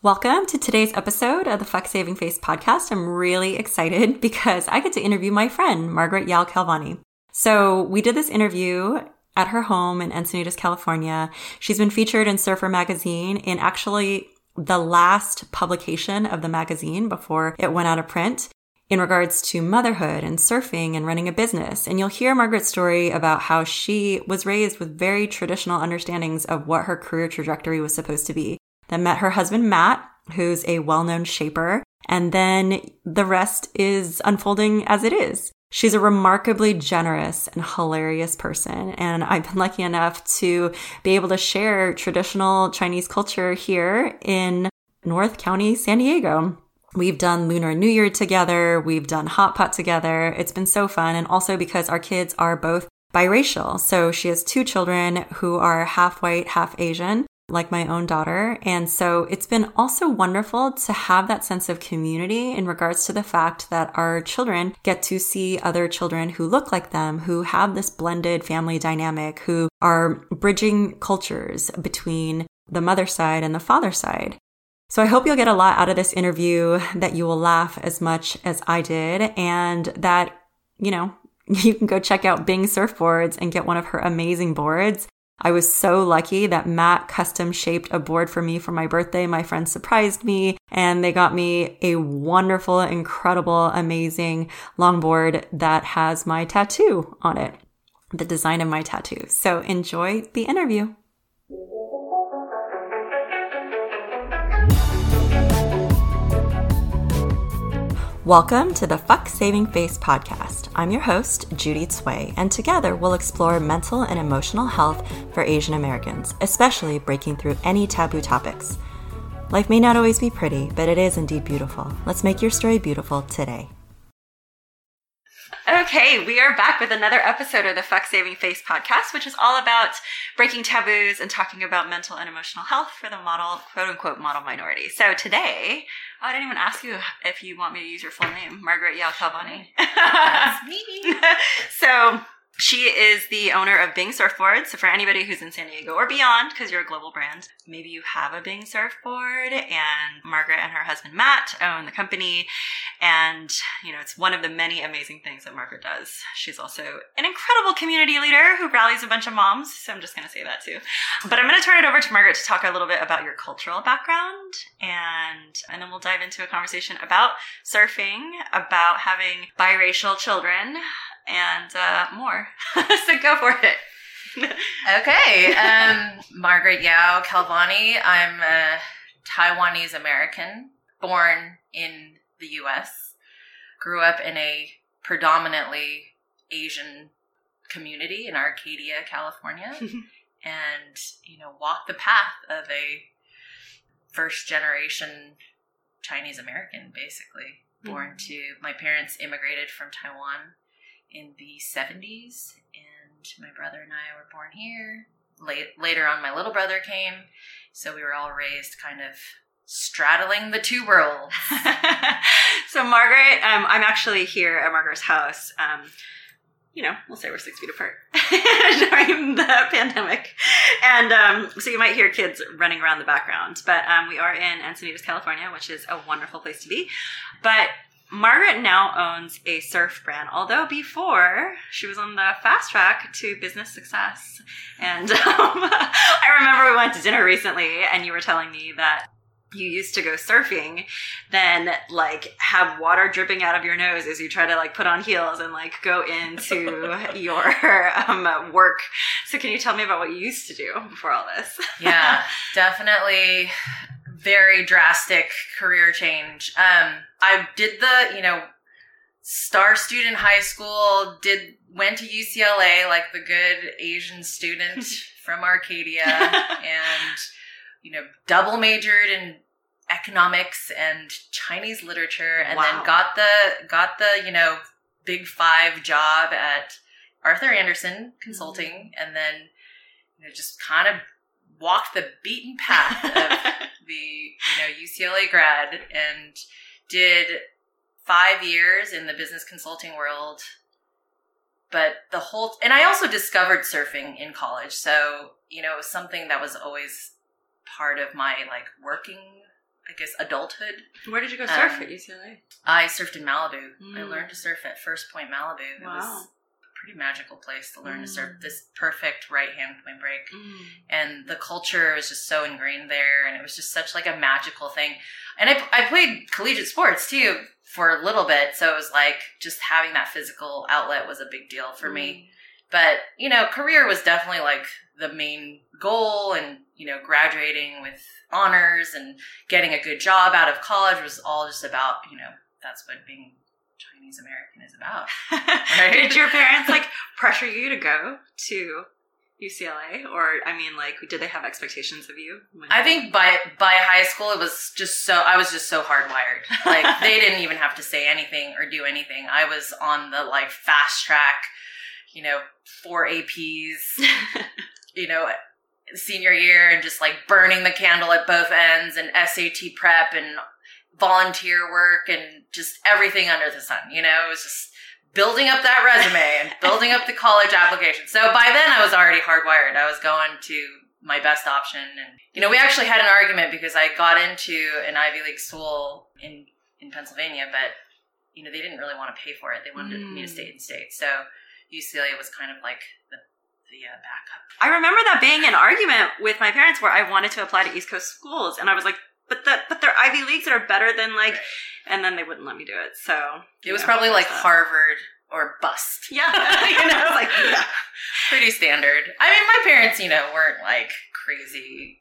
Welcome to today's episode of the Fuck Saving Face podcast. I'm really excited because I get to interview my friend, Margaret Yao Calvani. So we did this interview at her home in Encinitas, California. She's been featured in Surfer Magazine in actually the last publication of the magazine before it went out of print in regards to motherhood and surfing and running a business. And you'll hear Margaret's story about how she was raised with very traditional understandings of what her career trajectory was supposed to be then met her husband, Matt, who's a well-known shaper. And then the rest is unfolding as it is. She's a remarkably generous and hilarious person. And I've been lucky enough to be able to share traditional Chinese culture here in North County, San Diego. We've done Lunar New Year together. We've done hot pot together. It's been so fun. And also because our kids are both biracial. So she has two children who are half white, half Asian like my own daughter. And so it's been also wonderful to have that sense of community in regards to the fact that our children get to see other children who look like them, who have this blended family dynamic, who are bridging cultures between the mother side and the father side. So I hope you'll get a lot out of this interview, that you will laugh as much as I did, and that, you know, you can go check out Bing Surfboards and get one of her amazing boards. I was so lucky that Matt custom shaped a board for me for my birthday. My friends surprised me and they got me a wonderful, incredible, amazing longboard that has my tattoo on it, the design of my tattoo. So enjoy the interview. Welcome to the Fuck Saving Face podcast. I'm your host, Judy Tsui, and together we'll explore mental and emotional health for Asian Americans, especially breaking through any taboo topics. Life may not always be pretty, but it is indeed beautiful. Let's make your story beautiful today. Okay, we are back with another episode of the Fuck Saving Face podcast, which is all about breaking taboos and talking about mental and emotional health for the model, quote unquote, model minority. So today, oh, I didn't even ask you if you want me to use your full name, Margaret Yao Calvani. That's me. so she is the owner of Bing Surfboards. So for anybody who's in San Diego or beyond, because you're a global brand, maybe you have a Bing surfboard. And Margaret and her husband Matt own the company, and you know it's one of the many amazing things that Margaret does. She's also an incredible community leader who rallies a bunch of moms. So I'm just going to say that too. But I'm going to turn it over to Margaret to talk a little bit about your cultural background, and and then we'll dive into a conversation about surfing, about having biracial children and uh, more. so go for it. okay. Um, Margaret Yao Calvani. I'm a Taiwanese American, born in the US, grew up in a predominantly Asian community in Arcadia, California, and, you know, walked the path of a first generation Chinese American, basically. Born mm-hmm. to my parents immigrated from Taiwan in the 70s, and my brother and I were born here. Late, later on, my little brother came, so we were all raised kind of straddling the two worlds. so, Margaret, um, I'm actually here at Margaret's house. Um, you know, we'll say we're six feet apart during the pandemic. And um, so you might hear kids running around the background. But um, we are in Encinitas, California, which is a wonderful place to be. But Margaret now owns a surf brand, although before she was on the fast track to business success. And um, I remember we went to dinner recently and you were telling me that you used to go surfing, then like have water dripping out of your nose as you try to like put on heels and like go into your um, work. So, can you tell me about what you used to do before all this? yeah, definitely very drastic career change. Um, I did the, you know, star student high school, did went to UCLA like the good Asian student from Arcadia and you know, double majored in economics and Chinese literature and wow. then got the got the, you know, big 5 job at Arthur Andersen Consulting mm-hmm. and then you know just kind of walked the beaten path of the you know UCLA grad and did five years in the business consulting world. But the whole and I also discovered surfing in college, so you know it was something that was always part of my like working I guess adulthood. Where did you go surf Um, at UCLA? I surfed in Malibu. I Mm. learned to surf at First Point Malibu. It Wow. a pretty magical place to learn to surf. Mm. This perfect right hand point break. and the culture was just so ingrained there and it was just such like a magical thing and i, I played collegiate sports too for a little bit so it was like just having that physical outlet was a big deal for me but you know career was definitely like the main goal and you know graduating with honors and getting a good job out of college was all just about you know that's what being chinese american is about Right. Did your parents like pressure you to go to UCLA, or I mean, like, did they have expectations of you? I think by by high school it was just so I was just so hardwired. Like they didn't even have to say anything or do anything. I was on the like fast track, you know, four APs, you know, senior year and just like burning the candle at both ends and SAT prep and volunteer work and just everything under the sun. You know, it was just building up that resume and building up the college application. So by then I was already hardwired. I was going to my best option and you know, we actually had an argument because I got into an Ivy League school in in Pennsylvania, but you know, they didn't really want to pay for it. They wanted me to Mm. stay in state. So UCLA was kind of like the the uh, backup. I remember that being an argument with my parents where I wanted to apply to East Coast schools, and I was like, "But that, but they're Ivy leagues that are better than like," Right. and then they wouldn't let me do it. So It was know, probably like there's that. Harvard or bust. Yeah, You know, like, yeah. Pretty standard. I mean, my parents, you know, weren't like crazy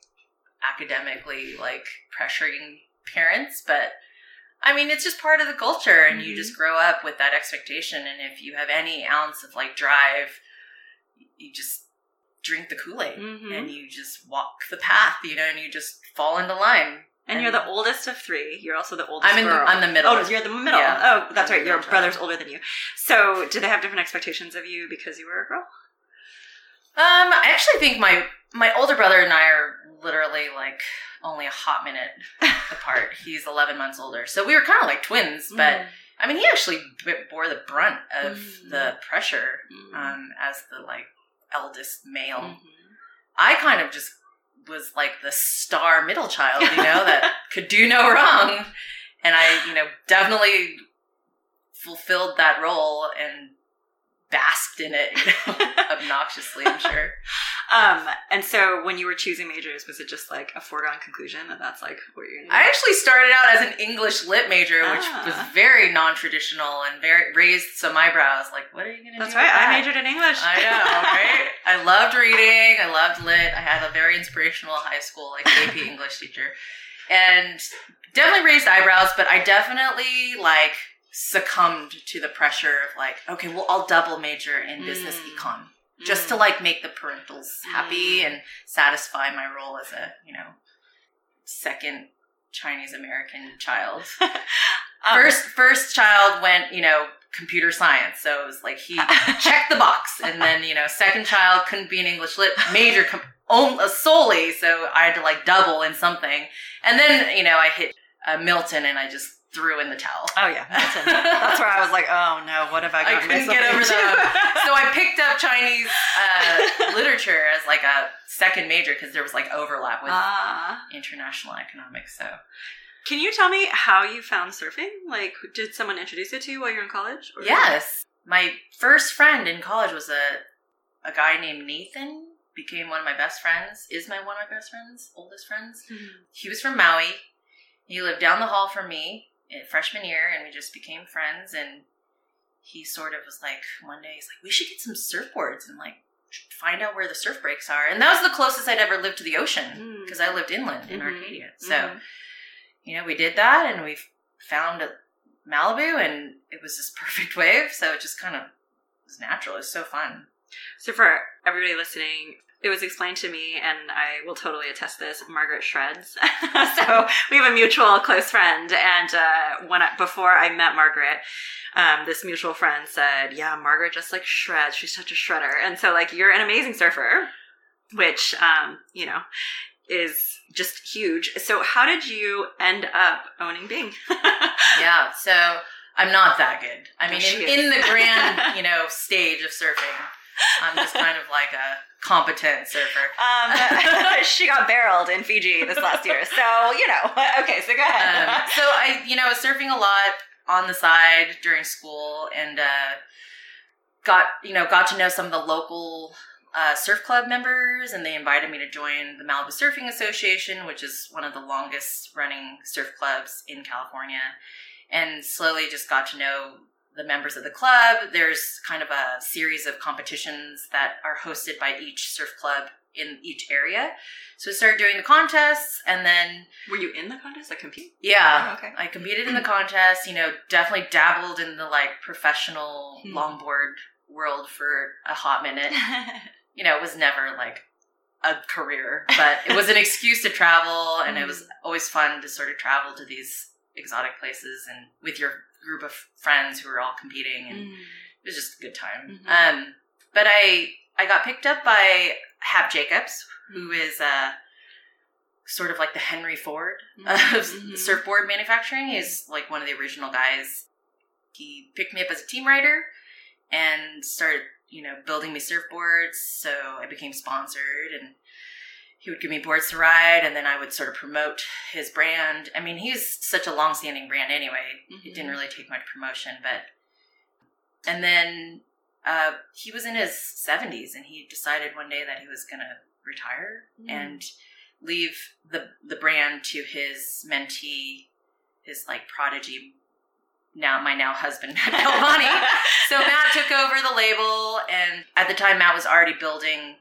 academically like pressuring parents, but I mean, it's just part of the culture and you Mhm. just grow up with that expectation. And if you have any ounce of like drive, you just drink the Kool Aid Mhm. and you just walk the path, you know, and you just fall into line. And you're the oldest of three. You're also the oldest. I'm in the. I'm the middle. Oh, you're the middle. Yeah. Oh, that's I'm right. Your middle brother's child. older than you. So, do they have different expectations of you because you were a girl? Um, I actually think my my older brother and I are literally like only a hot minute apart. He's 11 months older, so we were kind of like twins. But I mean, he actually bore the brunt of Mm. the pressure Mm. um, as the like eldest male. Mhm. I kind of just was like the star middle child, you know, that could do no wrong, and I, you know, definitely fulfilled that role and basked in it, you know, obnoxiously. I'm sure. Um, and so when you were choosing majors, was it just like a foregone conclusion that that's like what you're I gonna do? actually started out as an English lit major, which Ah. was very non-traditional and very raised some eyebrows. Like, what are you gonna do? That's right. I majored in English. I know, right? I loved reading. I loved lit. I had a very inspirational high school like AP English teacher, and definitely raised eyebrows. But I definitely like succumbed to the pressure of like, okay, well, I'll double major in business Mm. econ just to Mm. like make the parentals happy Mm. and satisfy my role as a you know second Chinese American child. Um, First first child went you know computer science, so it was like he checked the box, and then you know second child couldn't be an English lit major com- on, uh, solely, so I had to like double in something, and then you know I hit uh, Milton and I just threw in the towel. Oh yeah, that's, that's where I was like, oh no, what have I I couldn't get over that. so I picked up Chinese uh, literature as like a second major because there was like overlap with Ah. international economics. So Can you tell me how you found surfing? Like, did someone introduce it to you while you were in college? Or- yes, my first friend in college was a a guy named Nathan. Became one of my best friends. Is my one of my best friends, oldest friends. Mhm. He was from Maui. He lived down the hall from me freshman year, and we just became friends. And he sort of was like, one day, he's like, we should get some surfboards and like find out where the surf breaks are. And that was the closest I'd ever lived to the ocean Mm. because I lived inland in Mhm. Arcadia. So, Mhm. you know, we did that, and we found a Malibu, and it was this perfect wave. So it just kind of was natural. It was so fun. So for everybody listening, it was explained to me, and I will totally attest this. Margaret shreds. so we have a mutual close friend, and uh, when I, before I met Margaret, um, this mutual friend said, "Yeah, Margaret just like shreds. She's such a shredder." And so, like, you're an amazing surfer, which um, you know is just huge. So, how did you end up owning Bing? Yeah. So I'm not that good. I mean, in, in the grand, you know, stage of surfing, I'm just kind of like a competent surfer. Um, she got barreled in Fiji this last year, so you know. Okay, so go ahead. Um, so I, you know, was surfing a lot on the side during school, and uh, got you know got to know some of the local uh, surf club members, and they invited me to join the Malibu Surfing Association, which is one of the longest running surf clubs in California, and slowly just got to know the members of the club. There's kind of a series of competitions that are hosted by each surf club in each area. So we started doing the contests and then Were you in the contest? I compete? yeah, Oh, okay. I competed in the contest, you know, definitely dabbled in the like professional Hmm. longboard world for a hot minute. You know, it was never like a career, but it was an excuse to travel and it was Hmm. always fun to sort of travel to these exotic places and with your group of friends who were all competing and Mm. it was just a good time. Mhm. Um, but I I got picked up by Hap Jacobs, who is uh, sort of like the Henry Ford of Mhm. surfboard manufacturing. He's like one of the original guys. He picked me up as a team rider and started, you know, building me surfboards. So I became sponsored and he would give me boards to ride and then I would sort of promote his brand. I mean, he's such a long-standing brand anyway. It didn't really take much promotion, but and then uh, he was in his 70s and he decided one day that he was going to retire Mm. and leave the the brand to his mentee, his like prodigy, now my now husband Matt Calvani. so Matt took over the label, and at the time Matt was already building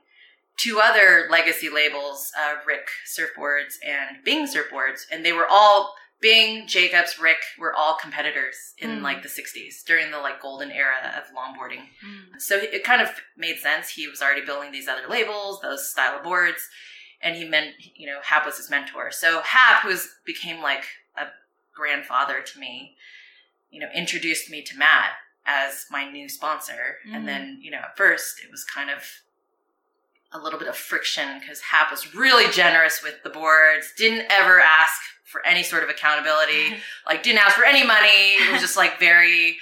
two other legacy labels, uh, Rick Surfboards and Bing Surfboards, and they were all Bing, Jacobs, Rick were all competitors in Mm. like the 60s during the like golden era of longboarding. Mm. So it kind of made sense. He was already building these other labels, those style of boards, and he meant, you know, Hap was his mentor. So Hap, who became like a grandfather to me, you know, introduced me to Matt as my new sponsor. Mm. And then, you know, at first it was kind of a little bit of friction because Hap was really generous with the boards, didn't ever ask for any sort of accountability like didn't ask for any money. It was just like very,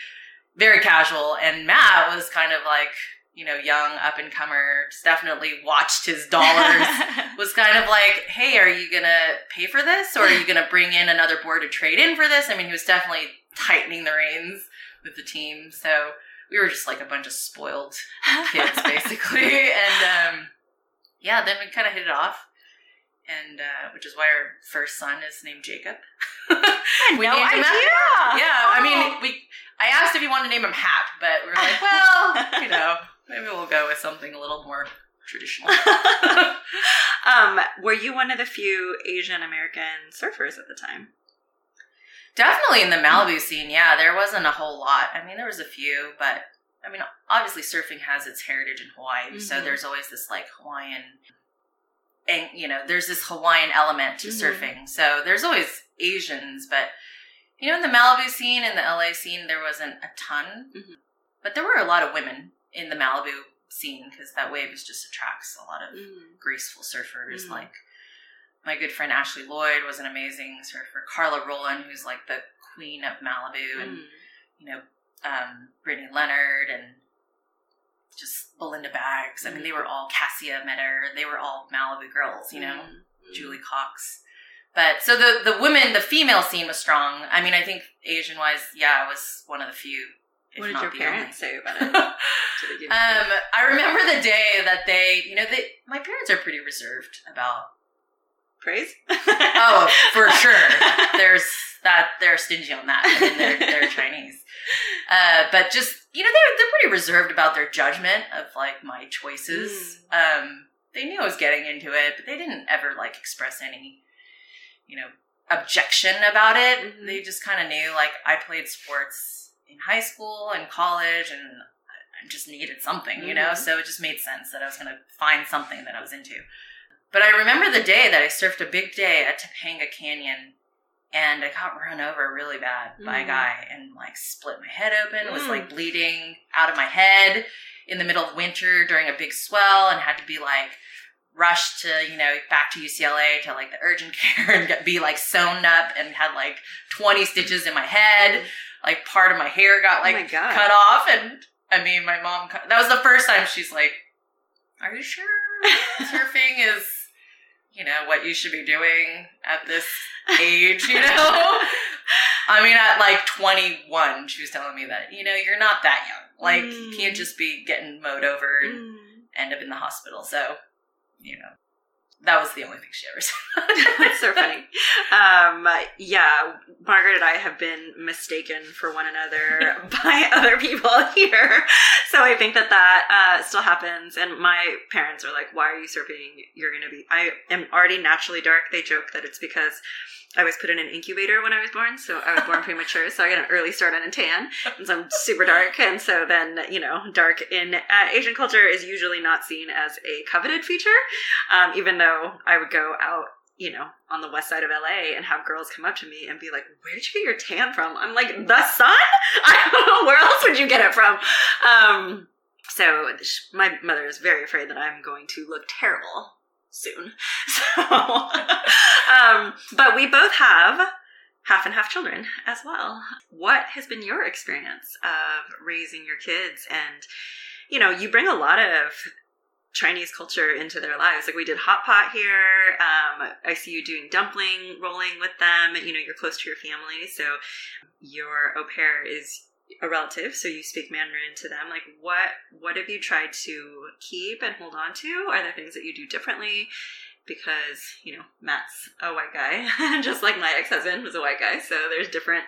very casual. And Matt was kind of like, you know, young up and comer, definitely watched his dollars. was kind of like, hey, are you gonna pay for this, or are you gonna bring in another board to trade in for this? I mean, he was definitely tightening the reins with the team. So we were just like a bunch of spoiled kids, basically. and um, yeah, then we kind of hit it off. And uh, which is why our first son is named Jacob. we no named idea. yeah, I Oh. mean, we. I asked if he wanted to name him Hap, but we were like, well, you know, maybe we'll go with something a little more traditional. um, were you one of the few Asian American surfers at the time? Definitely in the Malibu scene, yeah, there wasn't a whole lot. I mean, there was a few, but I mean, obviously, surfing has its heritage in Hawaii, so Mhm. there's always this like Hawaiian, and you know, there's this Hawaiian element to Mhm. surfing. So there's always Asians, but you know, in the Malibu scene and the LA scene, there wasn't a ton, Mhm. but there were a lot of women in the Malibu scene because that wave is just attracts a lot of graceful surfers Mm. like my good friend Ashley Lloyd was an amazing surfer. Carla Rowland, who's like the queen of Malibu, and Mm. you know, um, Brittany Leonard and just Belinda Baggs. I mean, they were all Kassia Meador. They were all Malibu girls, you know, Mm. Julie Cox. But so the the women, the female scene was strong. I mean, I think Asian wise, yeah, I was one of the few. if What did not your the parents say about it? only. Did they give you- Um, I remember the day that they, you know, they, my parents are pretty reserved about. Praise? Oh, for sure. There's that they're stingy on that. I mean, they're they're Chinese, uh, but just you know, they're they're pretty reserved about their judgment of like my choices. Um, they knew I was getting into it, but they didn't ever like express any, you know, objection about it. Mhm. They just kind of knew like I played sports in high school and college, and I just needed something, you know. Mhm. So it just made sense that I was going to find something that I was into. But I remember the day that I surfed a big day at Topanga Canyon, and I got run over really bad by a Mm. guy and like split my head open. Was Mm. like bleeding out of my head in the middle of winter during a big swell, and had to be like rushed to you know back to UCLA to like the urgent care and get, be like sewn up and had like twenty stitches in my head. Like part of my hair got Oh like God. cut off, and I mean, my mom, that was the first time she's like, Are you sure surfing is, you know, what you should be doing at this age, you know? I mean, at like 21, she was telling me that, you know, you're not that young. Like, mm. you can't mm. just be getting mowed over and mm. end up in the hospital. So, you know, that was the only thing she ever said. That's so funny. Um, yeah, Margaret and I have been mistaken for one another by other people here. So I think that that uh, still happens. And my parents are like, why are you surfing? You're going to be, I am already naturally dark. They joke that it's because I was put in an incubator when I was born, so I was born premature, so I got an early start on a tan, and so I'm super dark, and so then you know, dark in uh, Asian culture is usually not seen as a coveted feature, um, even though I would go out, you know, on the west side of LA and have girls come up to me and be like, "Where'd you get your tan from?" I'm like, "The sun? I don't know where else would you get it from." Um, so my mother is very afraid that I'm going to look terrible soon. So, um, but we both have half and half children as well. What has been your experience of raising your kids? And, you know, you bring a lot of Chinese culture into their lives. Like we did hot pot here. Um, I see you doing dumpling rolling with them. You know, you're close to your family. So your au pair is a relative, so you speak Mandarin to them. Like, what what have you tried to keep and hold on to? Are there things that you do differently? Because you know Matt's a white guy, just like my ex husband was a white guy. So there's different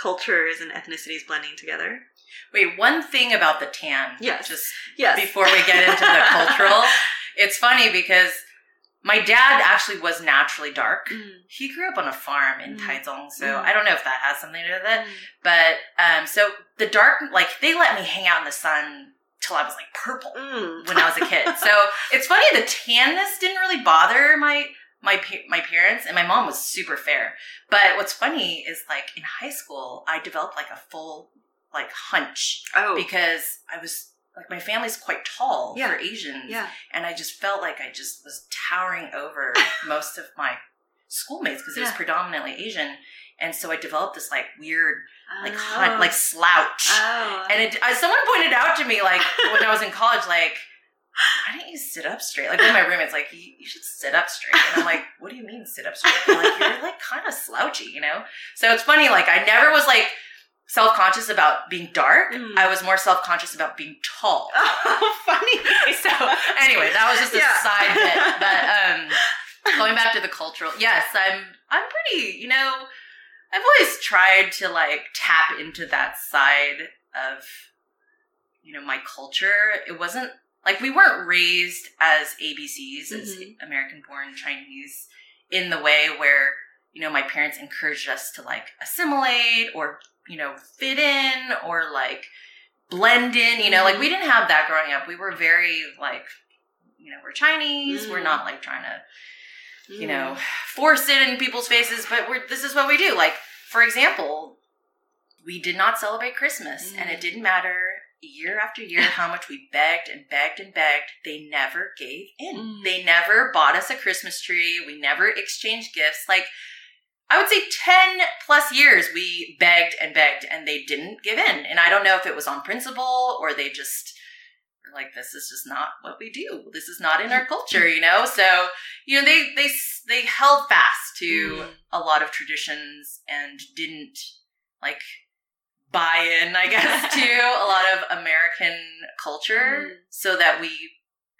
cultures and ethnicities blending together. Wait, one thing about the tan. Yes. Just yes. before we get into the cultural, it's funny because my dad actually was naturally dark. Mm. He grew up on a farm in mm. Taichung, so mm. I don't know if that has something to do with it. Mm. But um, so the dark, like they let me hang out in the sun till I was like purple mm. when I was a kid. so it's funny the tanness didn't really bother my my my parents, and my mom was super fair. But what's funny is like in high school, I developed like a full like hunch. Oh, because I was like my family's quite tall yeah. for Asians. Yeah. And I just felt like I just was towering over most of my schoolmates because it was predominantly Asian. And so I developed this like weird, like oh. hunt, like slouch. Oh. And it, someone pointed out to me like when I was in college, like, why don't you sit up straight? Like one of my roommates, like, you, you should sit up straight. And I'm like, what do you mean sit up straight? I'm like, you're like kind of slouchy, you know? So it's funny, like I never was like self conscious about being dark. Mm. I was more self conscious about being tall. Oh, funny. so anyway, that was just a yeah. side bit. But um, going back to the cultural, yes, I'm I'm pretty. You know, I've always tried to like tap into that side of you know my culture. It wasn't like we weren't raised as ABCs mm-hmm. as American born Chinese in the way where you know my parents encouraged us to like assimilate or you know, fit in or like blend in, you know, like we didn't have that growing up. We were very like, you know, we're Chinese. Mm. We're not like trying to, you mm. know, force it in people's faces, but we're, this is what we do. Like, for example, we did not celebrate Christmas mm. and it mm. didn't matter year after year how much we begged and begged and begged. They never gave in. Mm. They never bought us a Christmas tree. We never exchanged gifts. Like, I would say 10 plus years we begged and begged and they didn't give in. And I don't know if it was on principle or they just were like, this is just not what we do. This is not in our culture, you know? So, you know, they, they, they held fast to mm. a lot of traditions and didn't like buy in, I guess, to a lot of American culture mm. so that we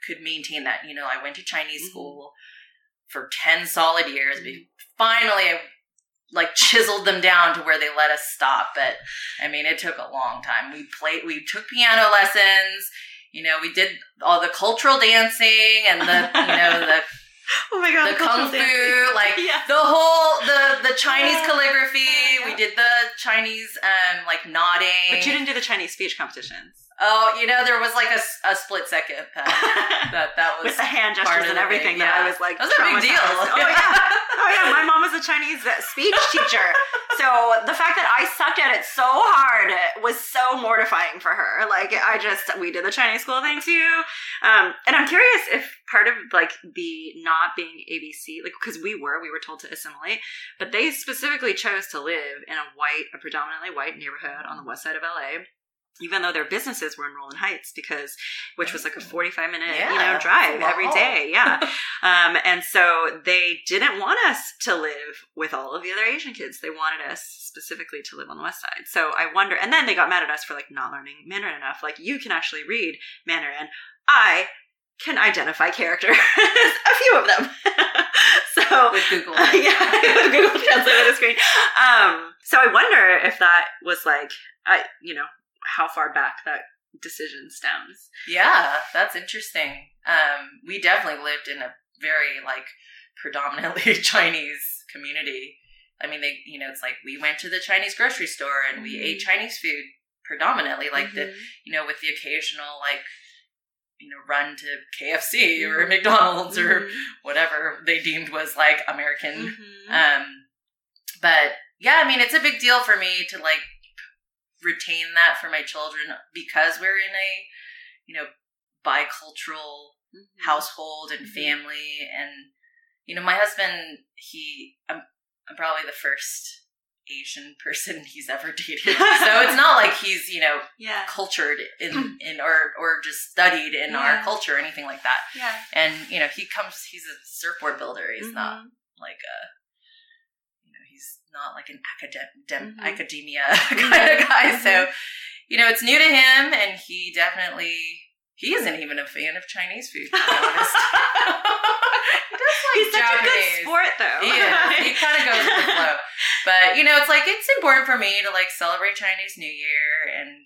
could maintain that. You know, I went to Chinese mm-hmm. school for 10 solid years. Mm. Finally, I like chiseled them down to where they let us stop. But I mean, it took a long time. We played, we took piano lessons. You know, we did all the cultural dancing and the, you know, the Oh my god, the kung fu, like yeah. the whole the the Chinese yeah. calligraphy. Yeah. We did the Chinese um like nodding. But you didn't do the Chinese speech competitions. Oh, you know, there was like a, a split second that that, that was with the hand gestures and everything. That I was like, that was a big deal. oh yeah, oh yeah. My mom was a Chinese speech teacher, so the fact that I sucked at it so hard was so mortifying for her. Like, I just we did the Chinese school thing too, um, and I'm curious if part of like the not being ABC, like because we were, we were told to assimilate, but they specifically chose to live in a white, a predominantly white neighborhood on the west side of LA even though their businesses were in Rowland Heights because which was like a 45 minute you know drive every day yeah. Um, and so they didn't want us to live with all of the other Asian kids. They wanted us specifically to live on the west side. So I wonder and then they got mad at us for like not learning Mandarin enough. Like you can actually read Mandarin. I can identify characters a few of them. So with Google. yeah, with Google Translate on the screen. Um, so I wonder if that was like, I, you know, how far back that decision stems. Yeah, that's interesting. Um, we definitely lived in a very like predominantly Chinese community. I mean, they, you know, it's like we went to the Chinese grocery store and we Mhm. ate Chinese food predominantly, like the, Mhm. you know, with the occasional like, you know, run to KFC or Mhm. McDonald's or Mhm. whatever they deemed was like American. Mhm. Um, but yeah, I mean, it's a big deal for me to like retain that for my children because we're in a, you know, bicultural Mhm. household and Mhm. family. And, you know, my husband, he, I'm, I'm probably the first Asian person he's ever dated. so it's not like he's, you know, Yeah. cultured in, in, or, or just studied in Yeah. our culture or anything like that. Yeah. And, you know, he comes, he's a surfboard builder. He's not Mhm. like a you know he's not like an academic Mhm. academia kind of guy so Mhm. you know it's new to him and he definitely he isn't even a fan of chinese food to be honest he does like He's such a good sport, though. he is he kind of goes with the flow but you know it's like it's important for me to like celebrate chinese new year and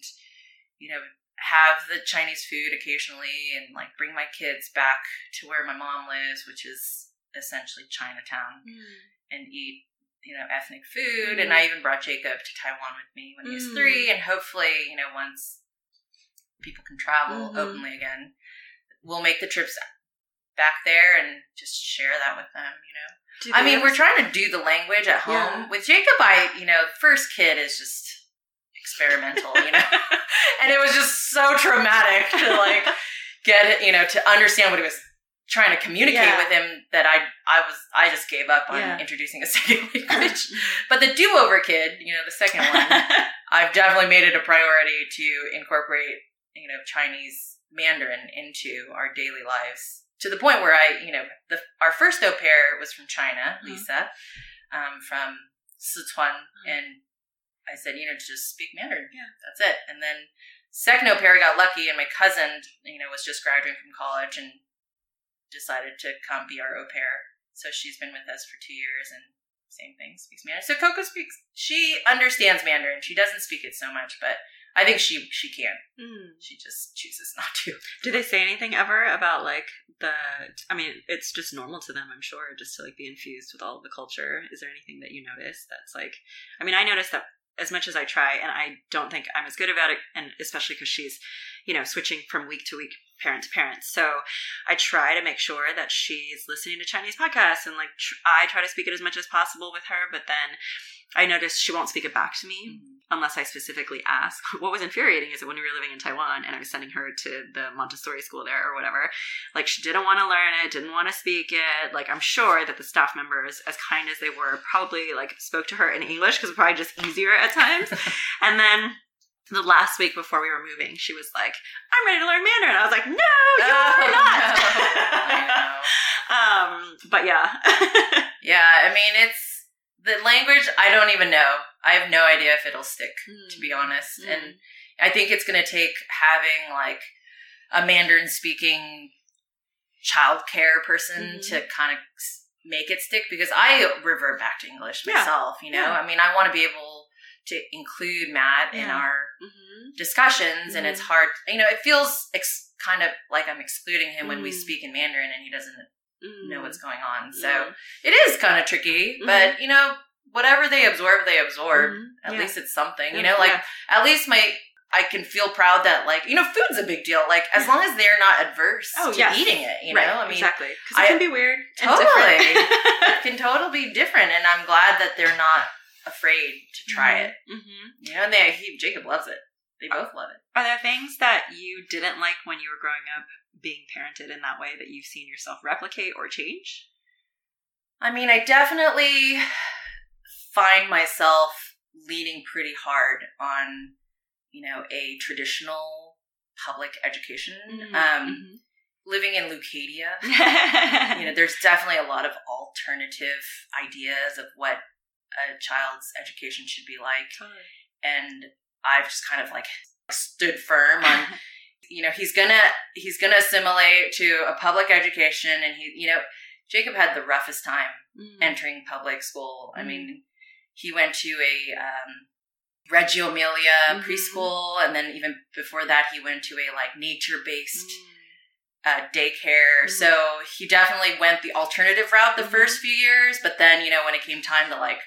you know have the chinese food occasionally and like bring my kids back to where my mom lives which is essentially chinatown Mm. and eat you know ethnic food and i even brought jacob to taiwan with me when he was Mm. three and hopefully you know once people can travel Mhm. openly again we'll make the trips back there and just share that with them you know i mean we're trying to do the language at home Yeah. with jacob i you know first kid is just experimental you know and it was just so traumatic to like get it you know to understand what he was trying to communicate Yeah. with him that i i was i just gave up on Yeah. introducing a second language but the do-over kid you know the second one i've definitely made it a priority to incorporate you know chinese mandarin into our daily lives to the point where i you know the our first au pair was from china Mhm. lisa um, from sichuan and i said you know just speak mandarin Yeah. that's it and then second au pair got lucky and my cousin you know was just graduating from college and decided to come be our au pair so she's been with us for two years and same thing speaks mandarin so coco speaks she understands mandarin she doesn't speak it so much but i think she she can Mm. she just chooses not to Do they say anything ever about like the? I mean, it's just normal to them, I'm sure, just to like be infused with all of the culture. Is there anything that you notice that's like? I mean, I noticed that as much as I try, and I don't think I'm as good about it, and especially because she's, you know, switching from week to week, parent to parent. So I try to make sure that she's listening to Chinese podcasts, and like tr- I try to speak it as much as possible with her. But then I noticed she won't speak it back to me unless I specifically ask. What was infuriating is that when we were living in Taiwan and I was sending her to the Montessori school there or whatever, like she didn't want to learn it, didn't want to speak it. Like I'm sure that the staff members, as kind as they were, probably like spoke to her in English because probably just easier at times. and then the last week before we were moving, she was like, "I'm ready to learn Mandarin." I was like, "No, you Oh, are not." I um, but yeah, yeah i mean it's the language i don't even know i have no idea if it'll stick to be honest Mm. and I think it's going to take having like a Mandarin speaking childcare person Mhm. to kind of make it stick because I revert back to English Yeah. myself, you know? Yeah. I mean, I want to be able to include Matt in Yeah. our Mhm. discussions and it's Mhm. hard, you know, it feels ex- kind of like I'm excluding him when we Mm. speak in Mandarin and he doesn't know Mm. what's going on. So Yeah. it is kind of tricky, but you know, whatever they absorb, they absorb. Mhm. At Yeah. least it's something, you know, like Yeah. at least my I can feel proud that like you know food's a big deal. Like as long as they're not adverse Oh, to yes. eating it, you right, know. I mean, exactly because I- it can be weird. Totally. it can totally be different, and I'm glad that they're not afraid to try it. hmm You know, and they he, Jacob loves it. They both love it. Are there things that you didn't like when you were growing up, being parented in that way, that you've seen yourself replicate or change? I mean, I definitely find myself leaning pretty hard on, you know, a traditional public education. Mhm, Um, living in Leucadia, you know, there's definitely a lot of alternative ideas of what a child's education should be like. And I've just kind of like stood firm on, you know, he's gonna he's gonna assimilate to a public education, and he, you know, Jacob had the roughest time Mm. entering public school. I Mhm. mean, he went to a um, Reggio Emilia Mhm. preschool, and then even before that, he went to a like nature based Mm. uh, daycare. Mhm. So he definitely went the alternative route the Mhm. first few years, but then you know when it came time to like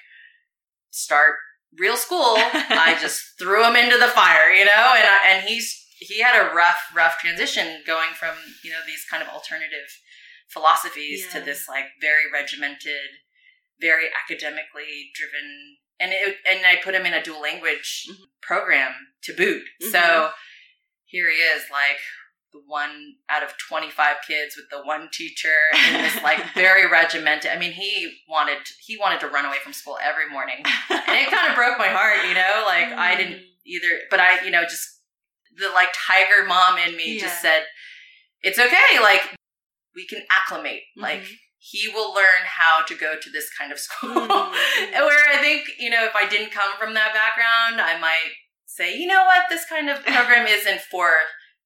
start real school, I just threw him into the fire, you know, and I, and he's he had a rough rough transition going from you know these kind of alternative philosophies to this like very regimented, very academically driven. And it, and I put him in a dual language Mhm. program to boot. Mhm. So here he is, like the one out of 25 kids with the one teacher in this like very regimented i mean he wanted he wanted to run away from school every morning and it kind of broke my heart you know like i didn't either but i you know just the like tiger mom in me Yeah. just said it's okay like we can acclimate like Mhm. he will learn how to go to this kind of school Mhm. where i think you know if i didn't come from that background i might say you know what this kind of program isn't for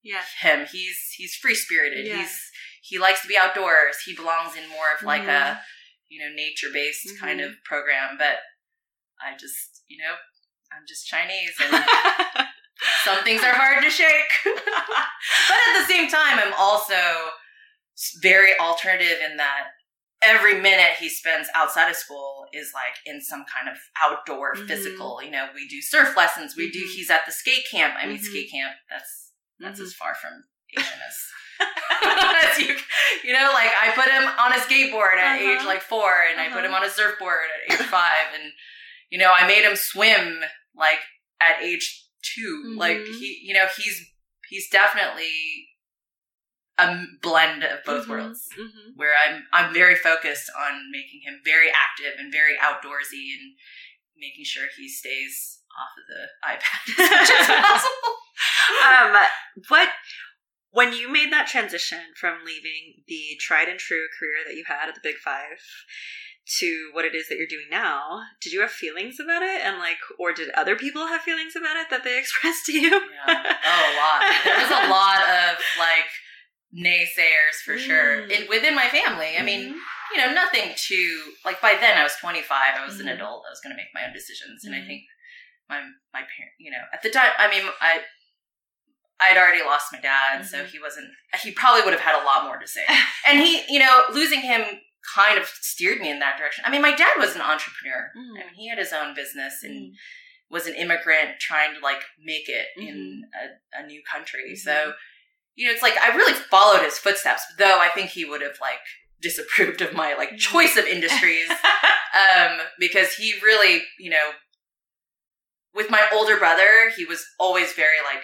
yeah. him. He's he's free spirited. Yeah. He's he likes to be outdoors. He belongs in more of like Mhm. a you know nature based kind Mhm. of program. But I just you know I'm just Chinese and some things are hard to shake. but at the same time, I'm also very alternative in that every minute he spends outside of school is like in some kind of outdoor Mhm. physical. You know, we do surf lessons. We do. Mhm. He's at the skate camp. I mean, Mhm. skate camp. That's that's as far from Asian as, as you, you know, like I put him on a skateboard at Uh-huh. age like four, and I put Uh-huh. him on a surfboard at age five, and you know, I made him swim like at age 2 Like Mhm. he, you know, he's he's definitely a blend of both Mhm. worlds. Mhm. Where I'm I'm very focused on making him very active and very outdoorsy, and making sure he stays off of the iPad as much as possible. Um, what when you made that transition from leaving the tried and true career that you had at the Big Five to what it is that you're doing now, did you have feelings about it? And like, or did other people have feelings about it that they expressed to you? Yeah. Oh, a lot. There was a lot of like naysayers for sure Mm. in, within my family. I mean, Mhm. you know, nothing too like by then I was 25. I was an Mhm. adult. I was going to make my own decisions, and I Mhm. think my my parent, you know, at the time, I mean, I I'd already lost my dad, so Mhm. he wasn't. He probably would have had a lot more to say, and he, you know, losing him kind of steered me in that direction. I mean, my dad was an entrepreneur. Mm. I mean, he had his own business and Mm. was an immigrant trying to like make it Mm-hmm. in a, a new country. So, you know, it's like I really followed his footsteps, though I think he would have like disapproved of my like Mm. choice of industries um because he really, you know, with my older brother, he was always very like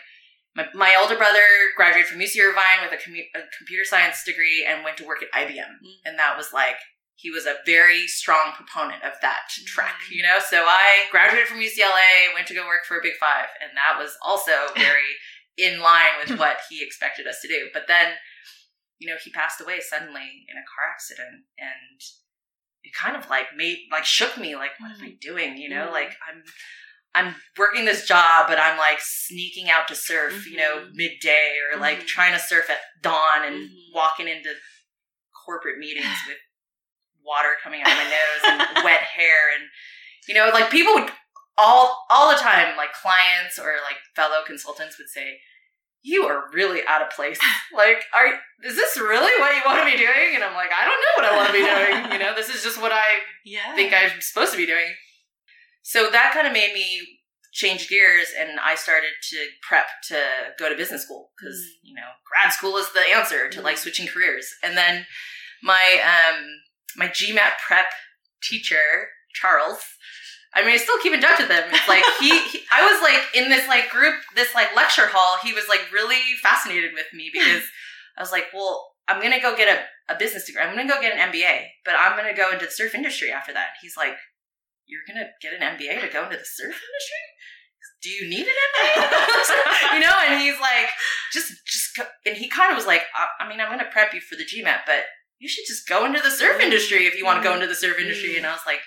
my, my older brother graduated from UC Irvine with a, commu- a computer science degree and went to work at IBM. Mm. And that was like, he was a very strong proponent of that track, Mm. you know? So I graduated from UCLA, went to go work for a Big Five, and that was also very in line with what he expected us to do. But then, you know, he passed away suddenly in a car accident and it kind of like made, like shook me, like, what am I doing? You know, Mm. like I'm, I'm working this job, but I'm like sneaking out to surf, you know, Mhm. midday or like Mhm. trying to surf at dawn and Mhm. walking into corporate meetings with water coming out of my nose and wet hair and you know like people would all all the time like clients or like fellow consultants would say you are really out of place like are is this really what you want to be doing and i'm like i don't know what i want to be doing you know this is just what i Yeah. think i'm supposed to be doing so that kind of made me change gears and i started to prep to go to business school because Mm. you know grad school is the answer to like Mm. switching careers and then my um my gmat prep teacher charles I mean, I still keep in touch with him. It's like he, he, I was like in this like group, this like lecture hall. He was like really fascinated with me because I was like, well, I'm gonna go get a, a business degree. I'm gonna go get an MBA, but I'm gonna go into the surf industry after that. He's like, you're gonna get an MBA to go into the surf industry? do you need an MBA? you know, and he's like, just, just, go. and he kind of was like, I, I mean, I'm going to prep you for the GMAT, but you should just go into the surf industry if you want to go into the surf industry. And I was like,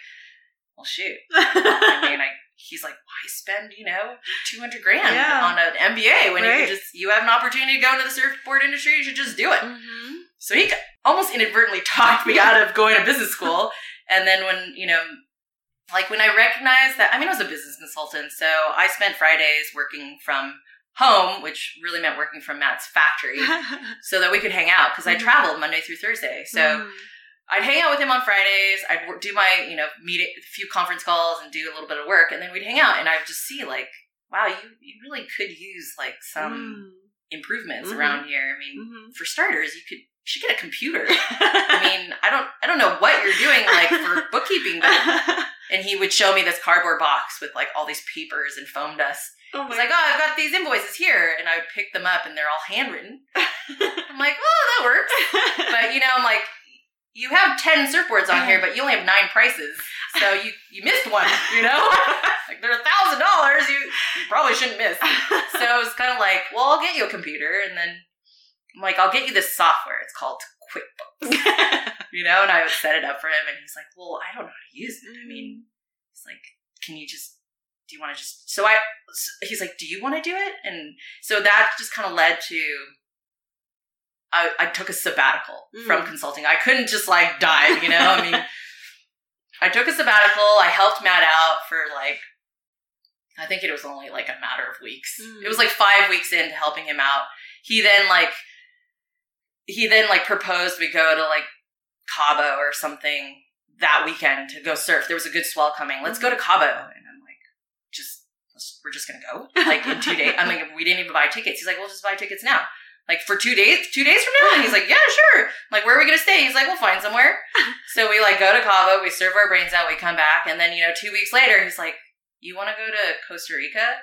well, shoot. I mean, I, he's like, why spend, you know, 200 grand Yeah. on an MBA when you Right. can just, you have an opportunity to go into the surfboard industry, you should just do it. Mhm. So he almost inadvertently talked me out of going to business school. And then when, you know, like when I recognized that, I mean, I was a business consultant. So I spent Fridays working from home, which really meant working from Matt's factory so that we could hang out because I Mhm. traveled Monday through Thursday. So Mm. I'd hang out with him on Fridays. I'd do my, you know, meet a few conference calls and do a little bit of work. And then we'd hang out and I would just see like, wow, you, you really could use like some improvements Mhm. around here. I mean, Mhm. for starters, you could, should get a computer. I mean, I don't, I don't know what you're doing like for bookkeeping, but and he would show me this cardboard box with like all these papers and foam dust. oh He's like, "Oh, I've got these invoices here," and I would pick them up, and they're all handwritten. I'm like, "Oh, that works." But you know, I'm like, "You have ten surfboards on here, but you only have nine prices, so you you missed one." You know, like they're a thousand dollars. You you probably shouldn't miss. So it was kind of like, "Well, I'll get you a computer," and then I'm like, "I'll get you this software. It's called QuickBooks." You know, and I would set it up for him, and he's like, "Well, I don't know how to use it. I mean." He's like, "Can you just? Do you want to just?" So I, he's like, "Do you want to do it?" And so that just kind of led to. I, I took a sabbatical from Mm. consulting. I couldn't just like dive, you know. I mean, I took a sabbatical. I helped Matt out for like, I think it was only like a matter of weeks. Mm. It was like five weeks into helping him out. He then like, he then like proposed we go to like Cabo or something that weekend to go surf. There was a good swell coming. Let's go to Cabo. And I'm like, just, we're just going to go like in two days. I'm like, we didn't even buy tickets. He's like, we'll just buy tickets now. Like for two days, two days from now? And he's like, yeah, sure. I'm like, where are we going to stay? He's like, we'll find somewhere. So we like go to Cabo, we serve our brains out, we come back. And then, you know, two weeks later, he's like, you want to go to Costa Rica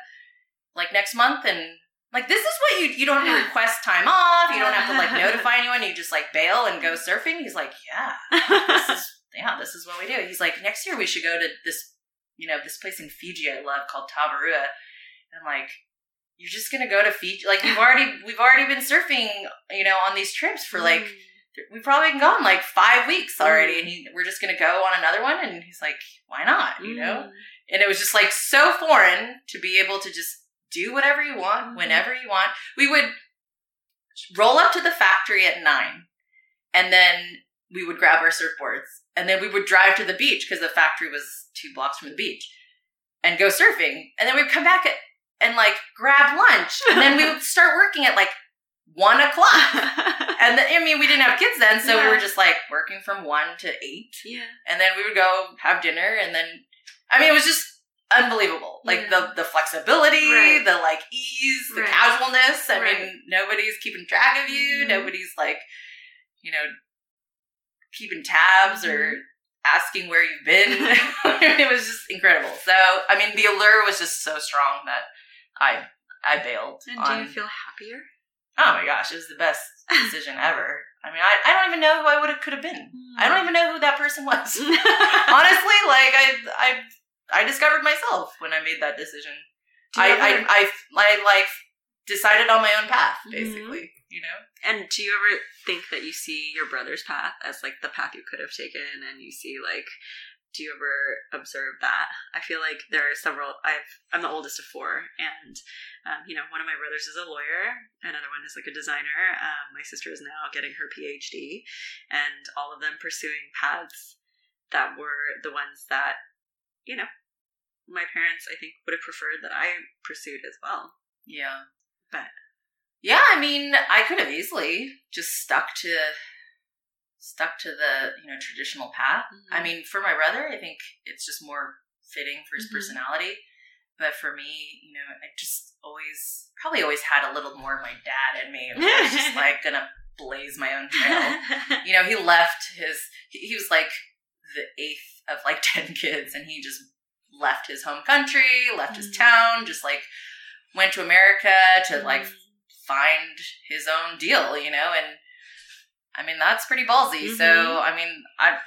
like next month? And like, this is what you, you don't have to request time off. You don't have to like notify anyone. You just like bail and go surfing. He's like, yeah, this is, yeah, this is what we do. He's like, next year we should go to this, you know, this place in Fiji I love called Tavarua. And I'm like, you're just gonna go to Fiji? Like we've already we've already been surfing, you know, on these trips for like mm. we've probably been gone like five weeks already, mm. and he, we're just gonna go on another one. And he's like, why not? You know? Mm. And it was just like so foreign to be able to just do whatever you want, whenever you want. We would roll up to the factory at nine, and then we would grab our surfboards, and then we would drive to the beach because the factory was two blocks from the beach, and go surfing. And then we'd come back at, and like grab lunch, and then we would start working at like one o'clock. And the, I mean, we didn't have kids then, so we were just like working from one to eight yeah. and then we would go have dinner and then i mean it was just unbelievable like Yeah. the the flexibility Right. the like ease the Right. casualness i Right. mean nobody's keeping track of you Mhm. nobody's like you know keeping tabs or Mm-hmm. asking where you've been it was just incredible so i mean the allure was just so strong that i i bailed And on, do you feel happier? oh my gosh it was the best decision ever i mean i, I don't even know who i would have could have been i don't even know who that person was honestly, like I, I, I discovered myself when I made that decision. I, ever- I, I, I, like decided on my own path, Mhm. basically. You know? And do you ever think that you see your brother's path as like the path you could have taken, and you see like, do you ever observe that? I feel like there are several. I've I'm the oldest of four, and um, you know one of my brothers is a lawyer, another one is like a designer. Um, my sister is now getting her PhD, and all of them pursuing paths that were the ones that you know my parents I think would have preferred that I pursued as well. Yeah. But- yeah, I mean, I could have easily just stuck to stuck to the you know traditional path. I mean, for my brother, I think it's just more fitting for his Mhm. personality. But for me, you know, I just always probably always had a little more of my dad in me. I was just like gonna blaze my own trail. you know, he left his, he he was like the eighth of like 10 kids, and he just left his home country, left his Mm. town, just like went to America to like Mm. find his own deal, you know, and I mean, that's pretty ballsy. Mhm. So, I mean, I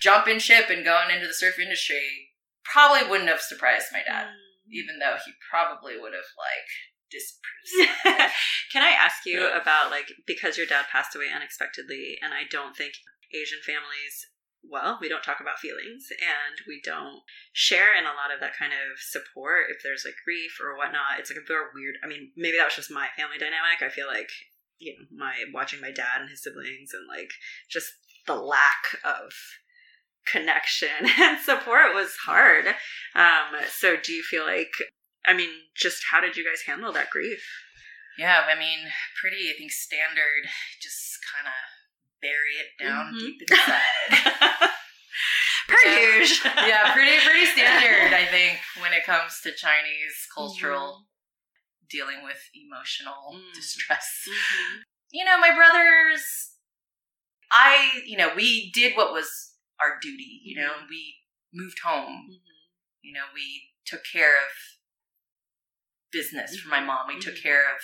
jumping ship and going into the surf industry probably wouldn't have surprised my dad. even though he probably would have like disapproved. Can I ask you about like because your dad passed away unexpectedly, and I don't think Asian families well, we don't talk about feelings and we don't share in a lot of that kind of support if there's like grief or whatnot. It's like a very weird. I mean, maybe that was just my family dynamic. I feel like you know my watching my dad and his siblings and like just the lack of connection and support was hard. Um, so do you feel like? I mean, just how did you guys handle that grief? Yeah, I mean, pretty. I think standard. Just kind of bury it down mm-hmm. deep inside. per yeah. yeah, pretty pretty standard, I think, when it comes to Chinese cultural mm-hmm. dealing with emotional mm. distress. Mm-hmm. You know, my brothers I, you know, we did what was our duty, you know, mm-hmm. we moved home. Mm-hmm. You know, we took care of business for my mm-hmm. mom. We took care of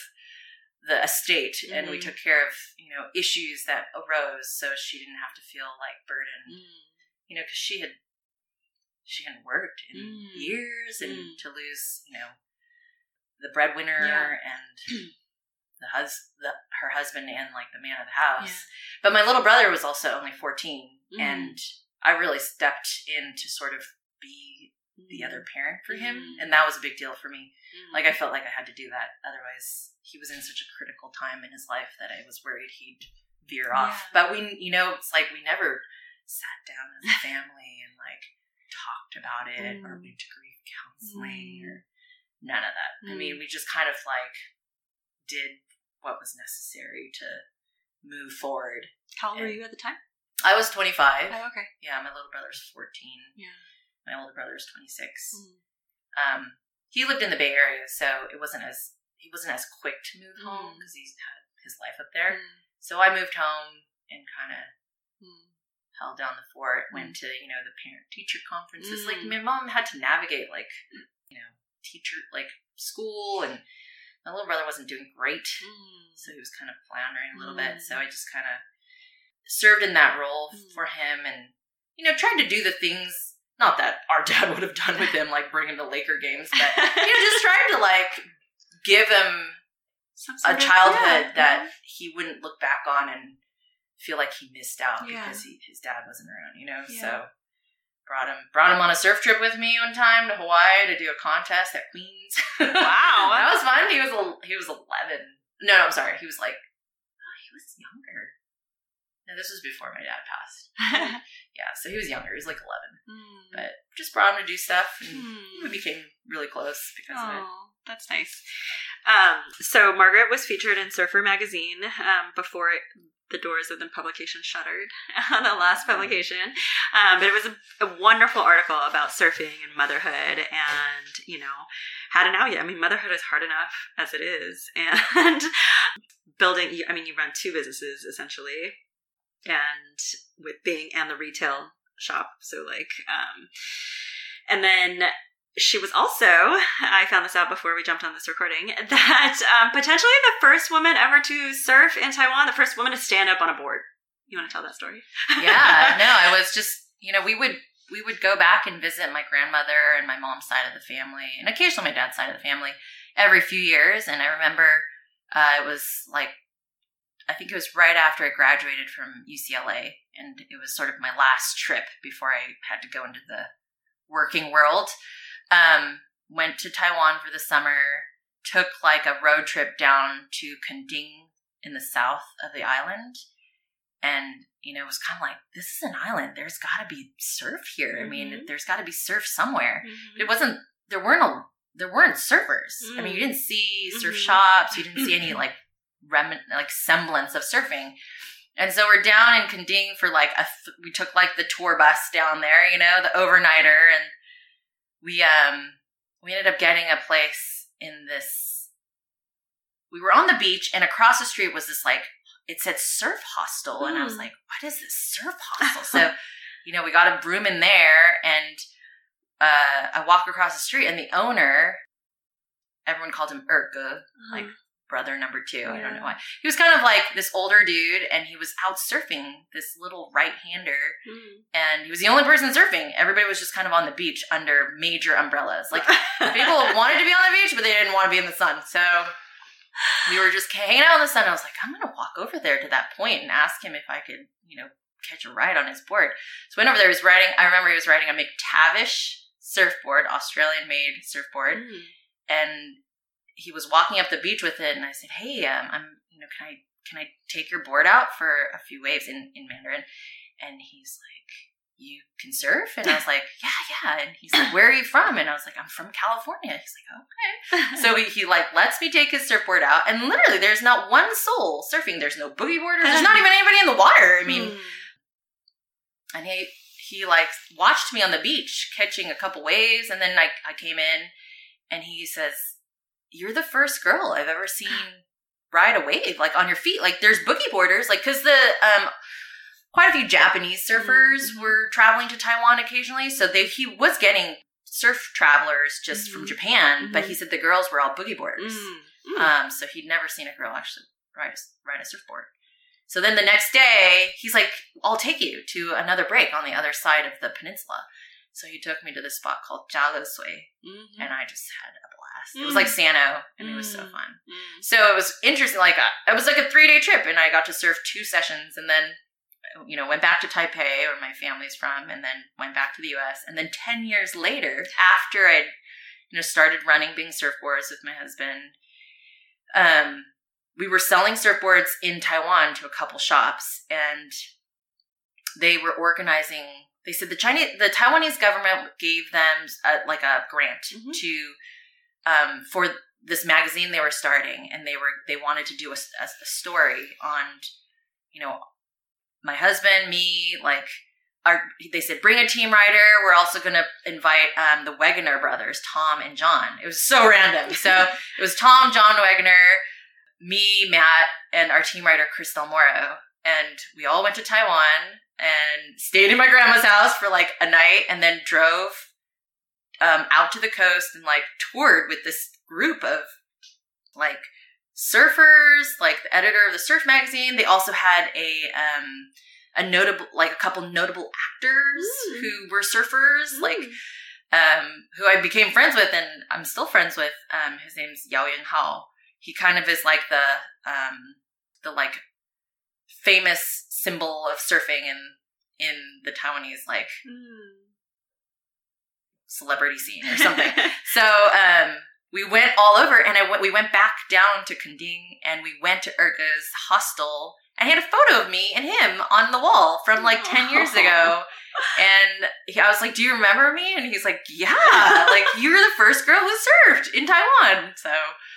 the estate mm-hmm. and we mm-hmm. took care of you know issues that arose so she didn't have to feel like burdened mm. you know because she had she hadn't worked in mm. years and mm. to lose you know the breadwinner yeah. and the hus the, her husband and like the man of the house yeah. but my little brother was also only 14 mm. and i really stepped in to sort of be the other parent for him mm. and that was a big deal for me mm. like i felt like i had to do that otherwise he was in such a critical time in his life that I was worried he'd veer off. Yeah. But we, you know, it's like we never sat down as a family and like talked about it mm. or went to grief counseling mm. or none of that. Mm. I mean, mm. we just kind of like did what was necessary to move forward. How old and were you at the time? I was 25. Oh, okay. Yeah, my little brother's 14. Yeah. My older brother's 26. Mm. Um, he lived in the Bay Area, so it wasn't as he wasn't as quick to move mm. home because he's had his life up there. Mm. So I moved home and kind of mm. held down the fort. Went mm. to you know the parent teacher conferences. Like mm. my mom had to navigate like you know teacher like school and my little brother wasn't doing great, so he was kind of floundering a little bit. So I just kind of served in that role for him and you know tried to do the things not that our dad would have done with him, like bring him to Laker games, but you know, just trying to like give him a childhood yeah, that yeah. he wouldn't look back on and feel like he missed out yeah. because he, his dad wasn't around, you know? So brought him brought him on a surf trip with me one time to Hawaii to do a contest at Queens. Wow. that was fun. He was he was 11. No, no, I'm sorry. He was like oh, he was younger. No, this was before my dad passed. Yeah, so he was younger. He was like 11. Mm. But just brought him to do stuff and mm. we became really close because Aww. of it that's nice. Um, so Margaret was featured in Surfer magazine um, before it, the doors of the publication shuttered on the last publication. Um, but it was a, a, wonderful article about surfing and motherhood, and you know how to now. Yeah, I mean, motherhood is hard enough as it is, and building. I mean, you run two businesses essentially, and with Bing and the retail shop. So like, um, and then she was also, I found this out before we jumped on this recording, that um, potentially the first woman ever to surf in Taiwan, the first woman to stand up on a board. You want to tell that story? yeah, no, I was just, you know, we would we would go back and visit my grandmother and my mom's side of the family, and occasionally my dad's side of the family every few years. And I remember uh, it was like, I think it was right after I graduated from UCLA, and it was sort of my last trip before I had to go into the working world. Um, went to Taiwan for the summer, took like a road trip down to Kending in the south of the island. And, you know, it was kind of like, this is an island. There's got to be surf here. Mm-hmm. I mean, mm-hmm. there's got to be surf somewhere. Mm-hmm. It wasn't, there weren't a, there weren't surfers. Mm-hmm. I mean, you didn't see surf mm-hmm. shops. You didn't see any like remnant, like semblance of surfing. And so we're down in Kending for like a, th- we took like the tour bus down there, you know, the overnighter. And we um we ended up getting a place in this we were on the beach and across the street was this like it said surf hostel and i was hmm. like what is this surf hostel so you know we got a broom in there and uh, i walk across the street and the owner everyone called him urka uh-huh. like brother number two. I don't know why. He was kind of like this older dude, and he was out surfing this little right hander, Mm. and he was the only person surfing. Everybody was just kind of on the beach under major umbrellas. Like people wanted to be on the beach, but they didn't want to be in the sun. So we were just hanging out in the sun. I was like, I'm gonna walk over there to that point and ask him if I could, you know, catch a ride on his board. So I went over there. He was riding. I remember he was riding a McTavish surfboard, Australian made surfboard Mm. and he was walking up the beach with it and i said hey um, i'm you know can i can i take your board out for a few waves in in mandarin? And he's like you can surf? And i was like yeah yeah. And he's like where are you from? And i was like i'm from california. He's like okay. So he, he like lets me take his surfboard out and literally there's not one soul surfing. There's no boogie boarders. There's not even anybody in the water. I mean Mm. and he he like watched me on the beach catching a couple waves and then I, I came in and he says you're the first girl i've ever seen ride a wave like on your feet like there's boogie boarders like because the um quite a few japanese surfers Mhm. were traveling to taiwan occasionally so they he was getting surf travelers just from Mhm. japan but Mhm. he said the girls were all boogie boarders Mm. Mm. um, so he'd never seen a girl actually ride a, ride a surfboard. So then the next day, he's like, I'll take you to another break on the other side of the peninsula. So he took me to this spot called Jalo Sui, Mhm. and I just had a blast. It was Mm. like San O, and it was so Mm. fun. Mm. So it was interesting. Like, it was like a three day trip, and I got to surf two sessions, and then, you know, went back to Taipei, where my family's from, and then went back to the US. And then 10 years later, after I'd, you know, started running Bing surfboards with my husband, um, we were selling surfboards in Taiwan to a couple shops, and they were organizing. They said the Chinese, the Taiwanese government gave them a, like a grant Mhm. to um, for this magazine they were starting, and they were they wanted to do a, a, a story on, you know, my husband, me, like. Our, they said bring a team writer We're also going to invite um, the Wegener brothers, Tom and John. It was so random. So it was Tom, John Wegener, me, Matt, and our team writer Chris Del Moro. And we all went to Taiwan and stayed in my grandma's house for like a night and then drove um, out to the coast and like toured with this group of like surfers, like the editor of the surf magazine. They also had a um a notable like a couple notable actors Mm. who were surfers, like Mm. um, who I became friends with, and I'm still friends with. Um, his name's Yao Yang Hao. He kind of is like the um, the like famous symbol of surfing in in the Taiwanese like Mm. celebrity scene or something. so um, we went all over, and I went. We went back down to Kending, and we went to Urga's hostel. And he had a photo of me and him on the wall from like 10 years ago. And he, I was like, Do you remember me? And he's like, Yeah, like you were the first girl who surfed in Taiwan. So,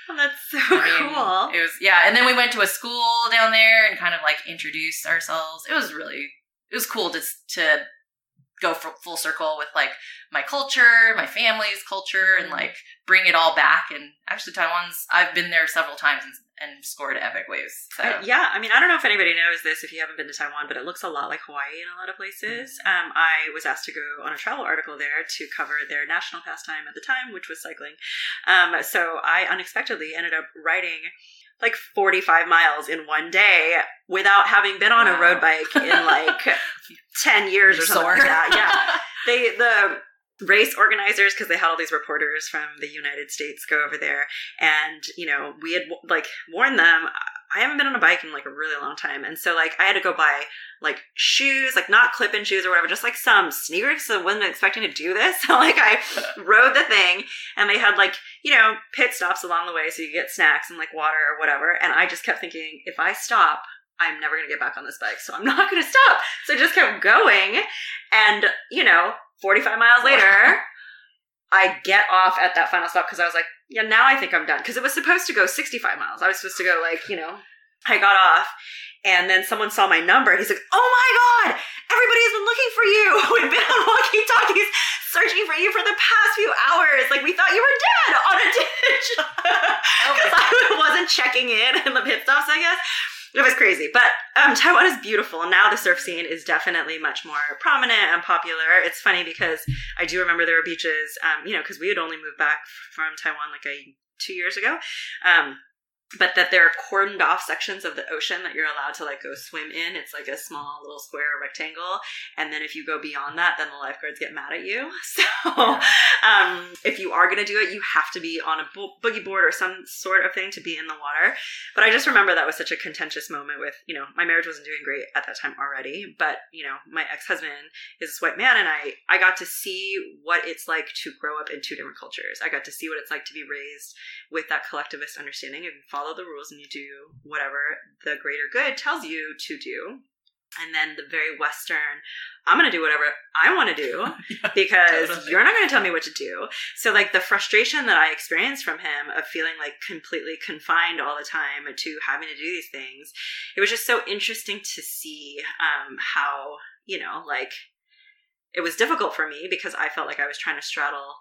That's so I mean, cool. it was, yeah. And then we went to a school down there and kind of like introduced ourselves. It was really, it was cool to, to go f full circle with like my culture, my family's culture, and mm-hmm. like bring it all back. And actually, Taiwan's, I've been there several times and, and scored epic waves. So, Uh, yeah, I mean, I don't know if anybody knows this if you haven't been to Taiwan, but it looks a lot like Hawaii in a lot of places. Um, I was asked to go on a travel article there to cover their national pastime at the time, which was cycling. Um, so I unexpectedly ended up riding like 45 miles in one day without having been on a road bike in like 10 years or something like that. Yeah. they the race organizers because they had all these reporters from the united states go over there. And you know we had like warned them. I haven't been on a bike in like a really long time. And so like i had to go buy like shoes like not clip-in shoes or whatever just like some sneakers so i wasn't expecting to do this. So like i rode the thing and they had like you know pit stops along the way so you get snacks and like water or whatever. And i just kept thinking if i stop i'm never going to get back on this bike. So i'm not going to stop. So I just kept going. And, you know, 45 miles later, I get off at that final stop because I was like, yeah, now I think I'm done. Because it was supposed to go 65 miles. I was supposed to go, like, you know, I got off. And then someone saw my number and he's like, oh my God, everybody has been looking for you. We've been on walkie talkies searching for you for the past few hours. Like, we thought you were dead on a ditch. Oh Because I wasn't checking in in the pit stops, I guess. It was crazy, but um, Taiwan is beautiful. Now the surf scene is definitely much more prominent and popular. It's funny because I do remember there were beaches, um, you know, because we had only moved back from Taiwan like a two years ago, um, but that there are cordoned off sections of the ocean that you're allowed to like go swim in. It's like a small little square rectangle, and then if you go beyond that, then the lifeguards get mad at you. So, Yeah. um, if you are gonna do it, you have to be on a bo- boogie board or some sort of thing to be in the water. But I just remember that was such a contentious moment with you know my marriage wasn't doing great at that time already, but you know my ex husband is this white man, and I I got to see what it's like to grow up in two different cultures. I got to see what it's like to be raised with that collectivist understanding of follow the rules and you do whatever the greater good tells you to do. And then the very Western, I'm going to do whatever I want to do because totally. you're not going to tell me what to do. So, like, the frustration that I experienced from him of feeling like completely confined all the time to having to do these things, it was just so interesting to see um, how, you know, like, it was difficult for me because I felt like I was trying to straddle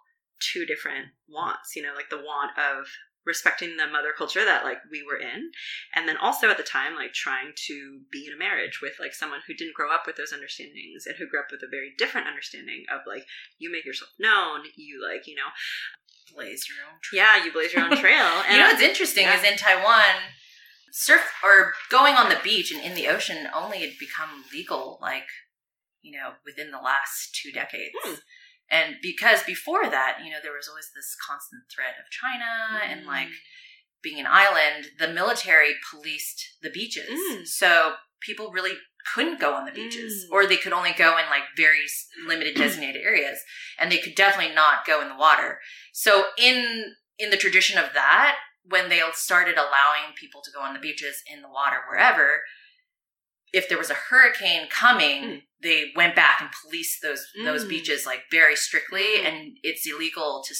two different wants, you know, like the want of respecting the mother culture that like we were in and then also at the time like trying to be in a marriage with like someone who didn't grow up with those understandings and who grew up with a very different understanding of like you make yourself known you like you know Blaze your own trail. yeah you blaze your own trail and you know what's interesting yeah. is in Taiwan, surf or going on the beach and in the ocean only had become legal like, you know, within the last two decades. Hmm. And because before that, you know, there was always this constant threat of China and like being an island, the military policed the beaches. Mm. So people really couldn't go on the beaches Mm. or they could only go in like very limited designated areas and they could definitely not go in the water. So in in the tradition of that, when they started allowing people to go on the beaches in the water wherever, if there was a hurricane coming, Mm. They went back and policed those those Mm. beaches like very strictly, Mm. and it's illegal to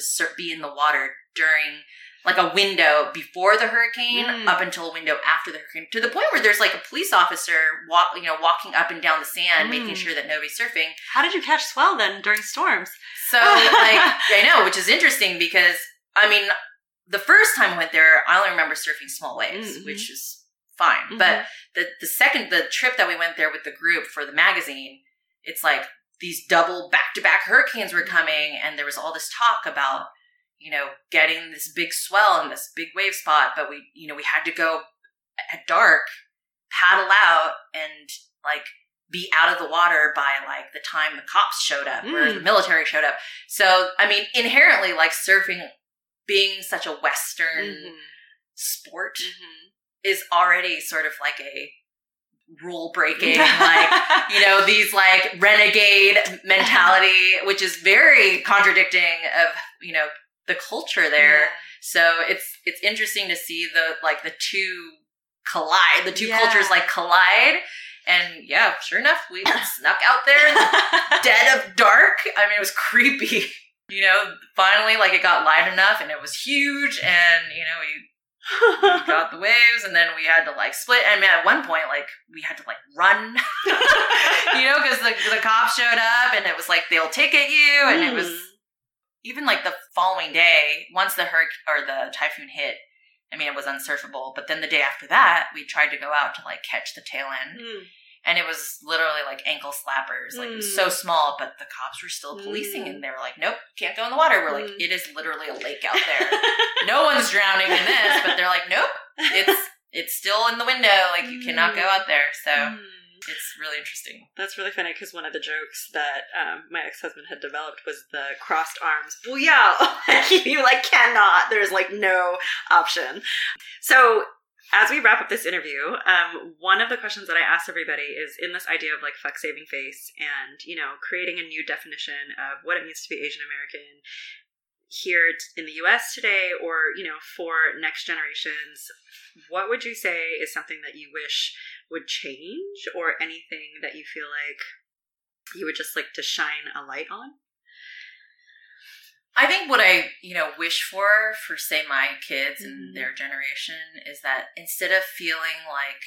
to be in the water during like a window before the hurricane Mm. up until a window after the hurricane to the point where there's like a police officer walk you know walking up and down the sand making Mm. sure that nobody's surfing how did you catch swell then during storms so like I know, which is interesting because I mean, the first time I went there, I only remember surfing small waves, Mhm. which is fine. But the the second the trip that we went there with the group for the magazine, it's like these double back to back hurricanes were coming, and there was all this talk about you know getting this big swell and this big wave spot, but we you know we had to go at dark, paddle out, and like be out of the water by like the time the cops showed up or the Mm. military showed up. So, I mean, inherently, like surfing being such a Western Mm-hmm. sport is already sort of like a rule breaking, like, you know, these like renegade mentality, which is very contradicting of, you know, the culture there. So it's, it's interesting to see the, like, the two collide, the two Yeah. cultures like collide. And yeah, sure enough, we snuck out there in the dead of dark. I mean, it was creepy. You know, finally, like it got light enough and it was huge, and you know, we, we got the waves, and then we had to like split. I mean, at one point, like we had to like run, you know, because the the cops showed up, and it was like they'll ticket you, and it was even like the following day, once the hurricane or the typhoon hit. I mean, it was unsurfable, but then the day after that, we tried to go out to like catch the tail end, Mm. And it was literally like ankle slappers. Like it was so Mm. small, but the cops were still policing, Mm. and they were like, "Nope, can't go in the water." We're like, Mm. "It is literally a lake out there. no one's drowning in this," but they're like, "Nope, it's it's still in the window. Like you cannot go out there." So Mm. it's really interesting. That's really funny because one of the jokes that um, my ex husband had developed was the crossed arms. Booyah! you like cannot. There's like no option. So as we wrap up this interview, um, one of the questions that I ask everybody is in this idea of like fuck saving face and you know creating a new definition of what it means to be Asian American here in the U.S. today, or you know for next generations. What would you say is something that you wish would change or anything that you feel like you would just like to shine a light on? I think what I, you know, wish for for say my kids Mhm. and their generation is that instead of feeling like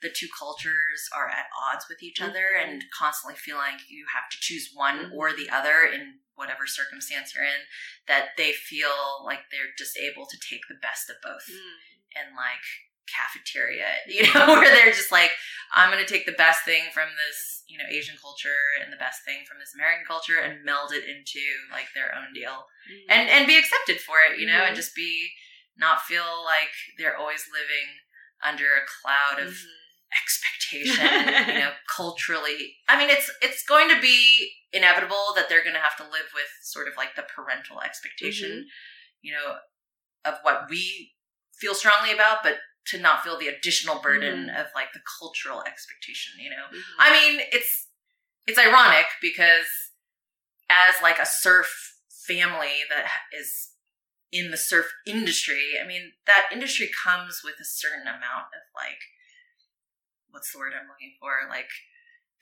the two cultures are at odds with each other Mhm. and constantly feel like you have to choose one Mhm. or the other in whatever circumstance you're in, that they feel like they're just able to take the best of both and like cafeteria, you know, where they're just like, I'm going to take the best thing from this, you know, Asian culture and the best thing from this American culture and meld it into like their own deal and and be accepted for it, you know, and Mhm. just be not feel like they're always living under a cloud of Mhm. expectation, you know, culturally. I mean, it's it's going to be inevitable that they're going to have to live with sort of like the parental expectation, Mhm. you know, of what we feel strongly about, but to not feel the additional burden of like the cultural expectation, you know. Mhm. I mean, it's it's ironic because as like a surf family that is in the surf industry, I mean, that industry comes with a certain amount of like what's the word I'm looking for? Like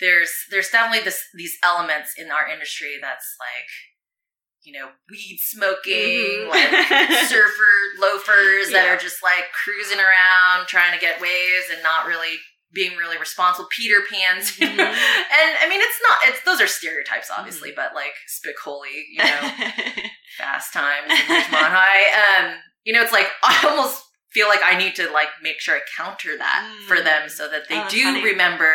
there's there's definitely this these elements in our industry that's like you know, weed smoking, Mhm. like surfer loafers that Yeah. are just like cruising around trying to get waves and not really being really responsible Peter Pans. you know? Mhm. And I mean it's not it's those are stereotypes obviously, but like Spicoli, you know, Fast Times and Ridgemont High. Um, you know, it's like I almost feel like I need to like make sure I counter that for Mm. them so that they Oh, do funny. remember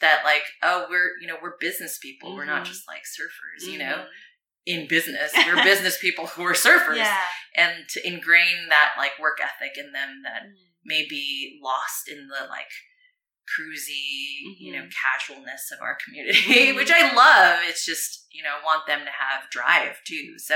that like, oh, we're you know, we're business people. We're not Mhm. just like surfers, you know, Mhm. In business. We're business people who are surfers. Yeah. And to ingrain that like work ethic in them that Mm. may be lost in the like cruisy, you know, Mhm. casualness of our community, which I love. It's just, you know, want them to have drive too. So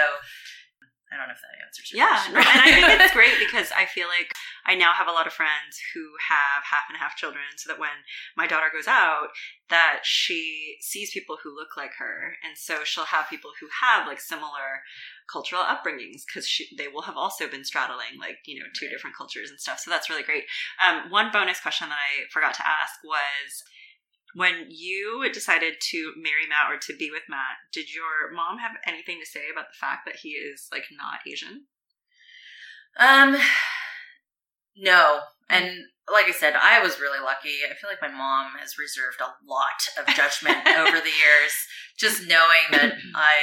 I don't know if that answers your Yeah, question. no, and I think it's great because I feel like I now have a lot of friends who have half and half children, so that when my daughter goes out, that she sees people who look like her, and so she'll have people who have like similar cultural upbringings because they will have also been straddling like you know two Right. different cultures and stuff. So that's really great. Um, one bonus question that I forgot to ask was. When you decided to marry Matt or to be with Matt, did your mom have anything to say about the fact that he is like not Asian? Um, no. And like I said, I was really lucky. I feel like my mom has reserved a lot of judgment over the years, just knowing that I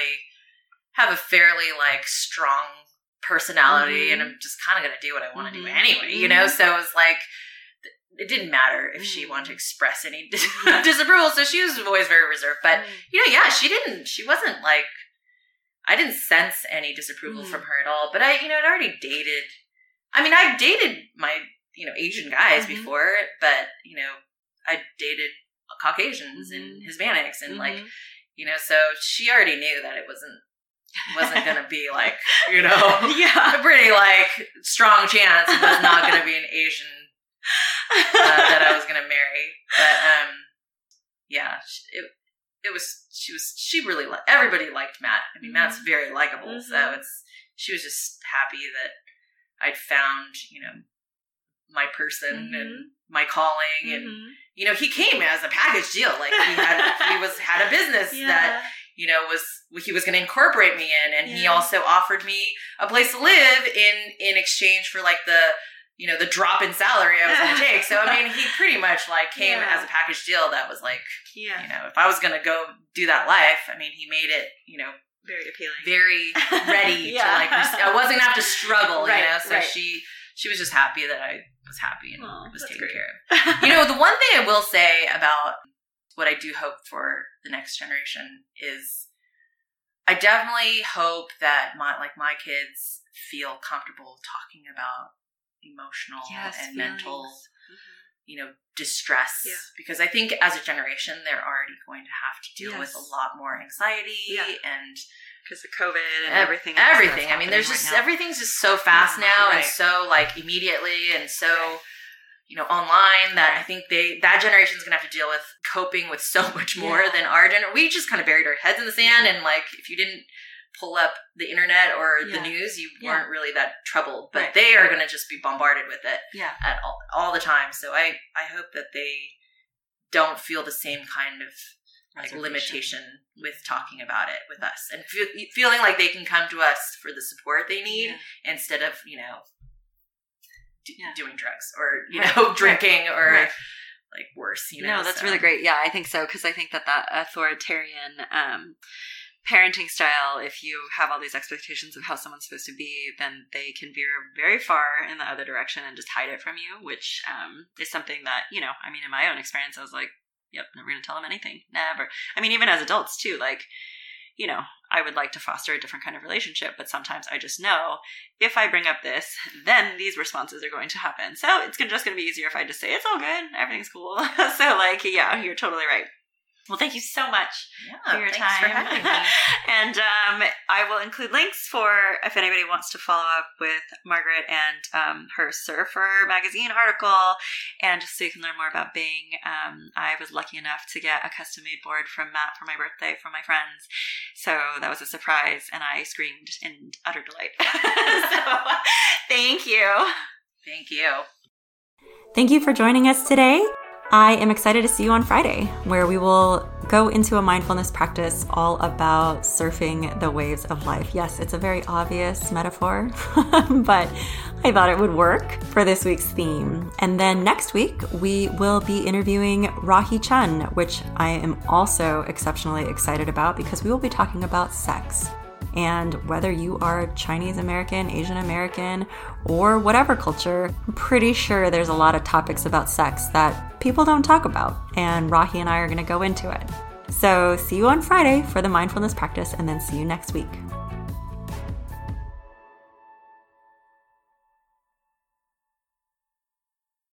have a fairly like strong personality Mhm. and I'm just kind of going to do what I want to Mhm. do anyway, you know? Mhm. So it was like, it didn't matter if she wanted to express any Mhm. disapproval. So she was always very reserved. But Mm. you know, yeah, she didn't. She wasn't like. I didn't sense any disapproval Mm. from her at all. But I, you know, I'd already dated. I mean, I've dated my, you know, Asian guys Mhm. before, but you know, I dated Caucasians and Mhm. Hispanics, and like, Mhm. you know, so she already knew that it wasn't wasn't gonna be like, you know, yeah. a pretty like strong chance it was not gonna be an Asian uh, that I was gonna marry. But um, yeah, it it was she was she really li- everybody liked Matt. I mean, Matt's Mhm. very likable, so Mhm. it's she was just happy that I'd found you know my person and Mhm. my calling, and Mhm. you know he came as a package deal. Like he had he was had a business that you know was he was going to incorporate me in and he also offered me a place to live in in exchange for like the you know the drop in salary i was going to take so i mean he pretty much like came Yeah. as a package deal that was like yeah. you know if i was going to go do that life i mean he made it you know Very appealing. very ready Yeah. to like i wasn't going to have to struggle Right, you know so right. she she was just happy that i was happy and Aw, was taken great. care of you know, the one thing I will say about what I do hope for the next generation is I definitely hope that my like my kids feel comfortable talking about emotional yes, and mental, feelings. Mm-hmm. you know, distress Yeah. because I think as a generation they're already going to have to deal with a lot more anxiety Yeah. and because of COVID and Ev- everything. everything. I mean, there's happening just now. everything's just so fast Yeah, now and so like immediately and so you know online that I think they that generation is gonna have to deal with coping with so much more than our generation. We just kind of buried our heads in the sand and like if you didn't pull up the internet or the news, you Yeah. weren't really that troubled. But Right. they are gonna just be bombarded with it Yeah. at all, all the time. So I I hope that they don't feel the same kind of like limitation with talking about it with us and feel, feeling like they can come to us for the support they need Yeah. instead of you know d- Yeah. doing drugs or you Right, know right, drinking or right. like worse you know no, that's so. really great. Yeah, I think so because I think that that authoritarian um, parenting style, if you have all these expectations of how someone's supposed to be, then they can veer very far in the other direction and just hide it from you, which um, is something that you know. I mean, in my own experience, I was like, "Yep, never going to tell them anything. Never." I mean, even as adults too, like. you know, I would like to foster a different kind of relationship, but sometimes I just know if I bring up this, then these responses are going to happen. So it's just going to be easier if I just say, it's all good, everything's cool. so, like, yeah, you're totally right. Well, thank you so much Yeah, for your thanks time. for having me. and um, I will include links for if anybody wants to follow up with Margaret and um, her Surfer magazine article, and just so you can learn more about Bing. Um, I was lucky enough to get a custom made board from Matt for my birthday from my friends, so that was a surprise, and I screamed in utter delight. so, thank you. Thank you. Thank you for joining us today. I am excited to see you on Friday, where we will go into a mindfulness practice all about surfing the waves of life. Yes, it's a very obvious metaphor, but I thought it would work for this week's theme. And then next week, we will be interviewing Rahi Chun, which I am also exceptionally excited about because we will be talking about sex. And whether you are Chinese American, Asian American, or whatever culture, I'm pretty sure there's a lot of topics about sex that people don't talk about. And Rahi and I are going to go into it. So, see you on Friday for the mindfulness practice, and then see you next week.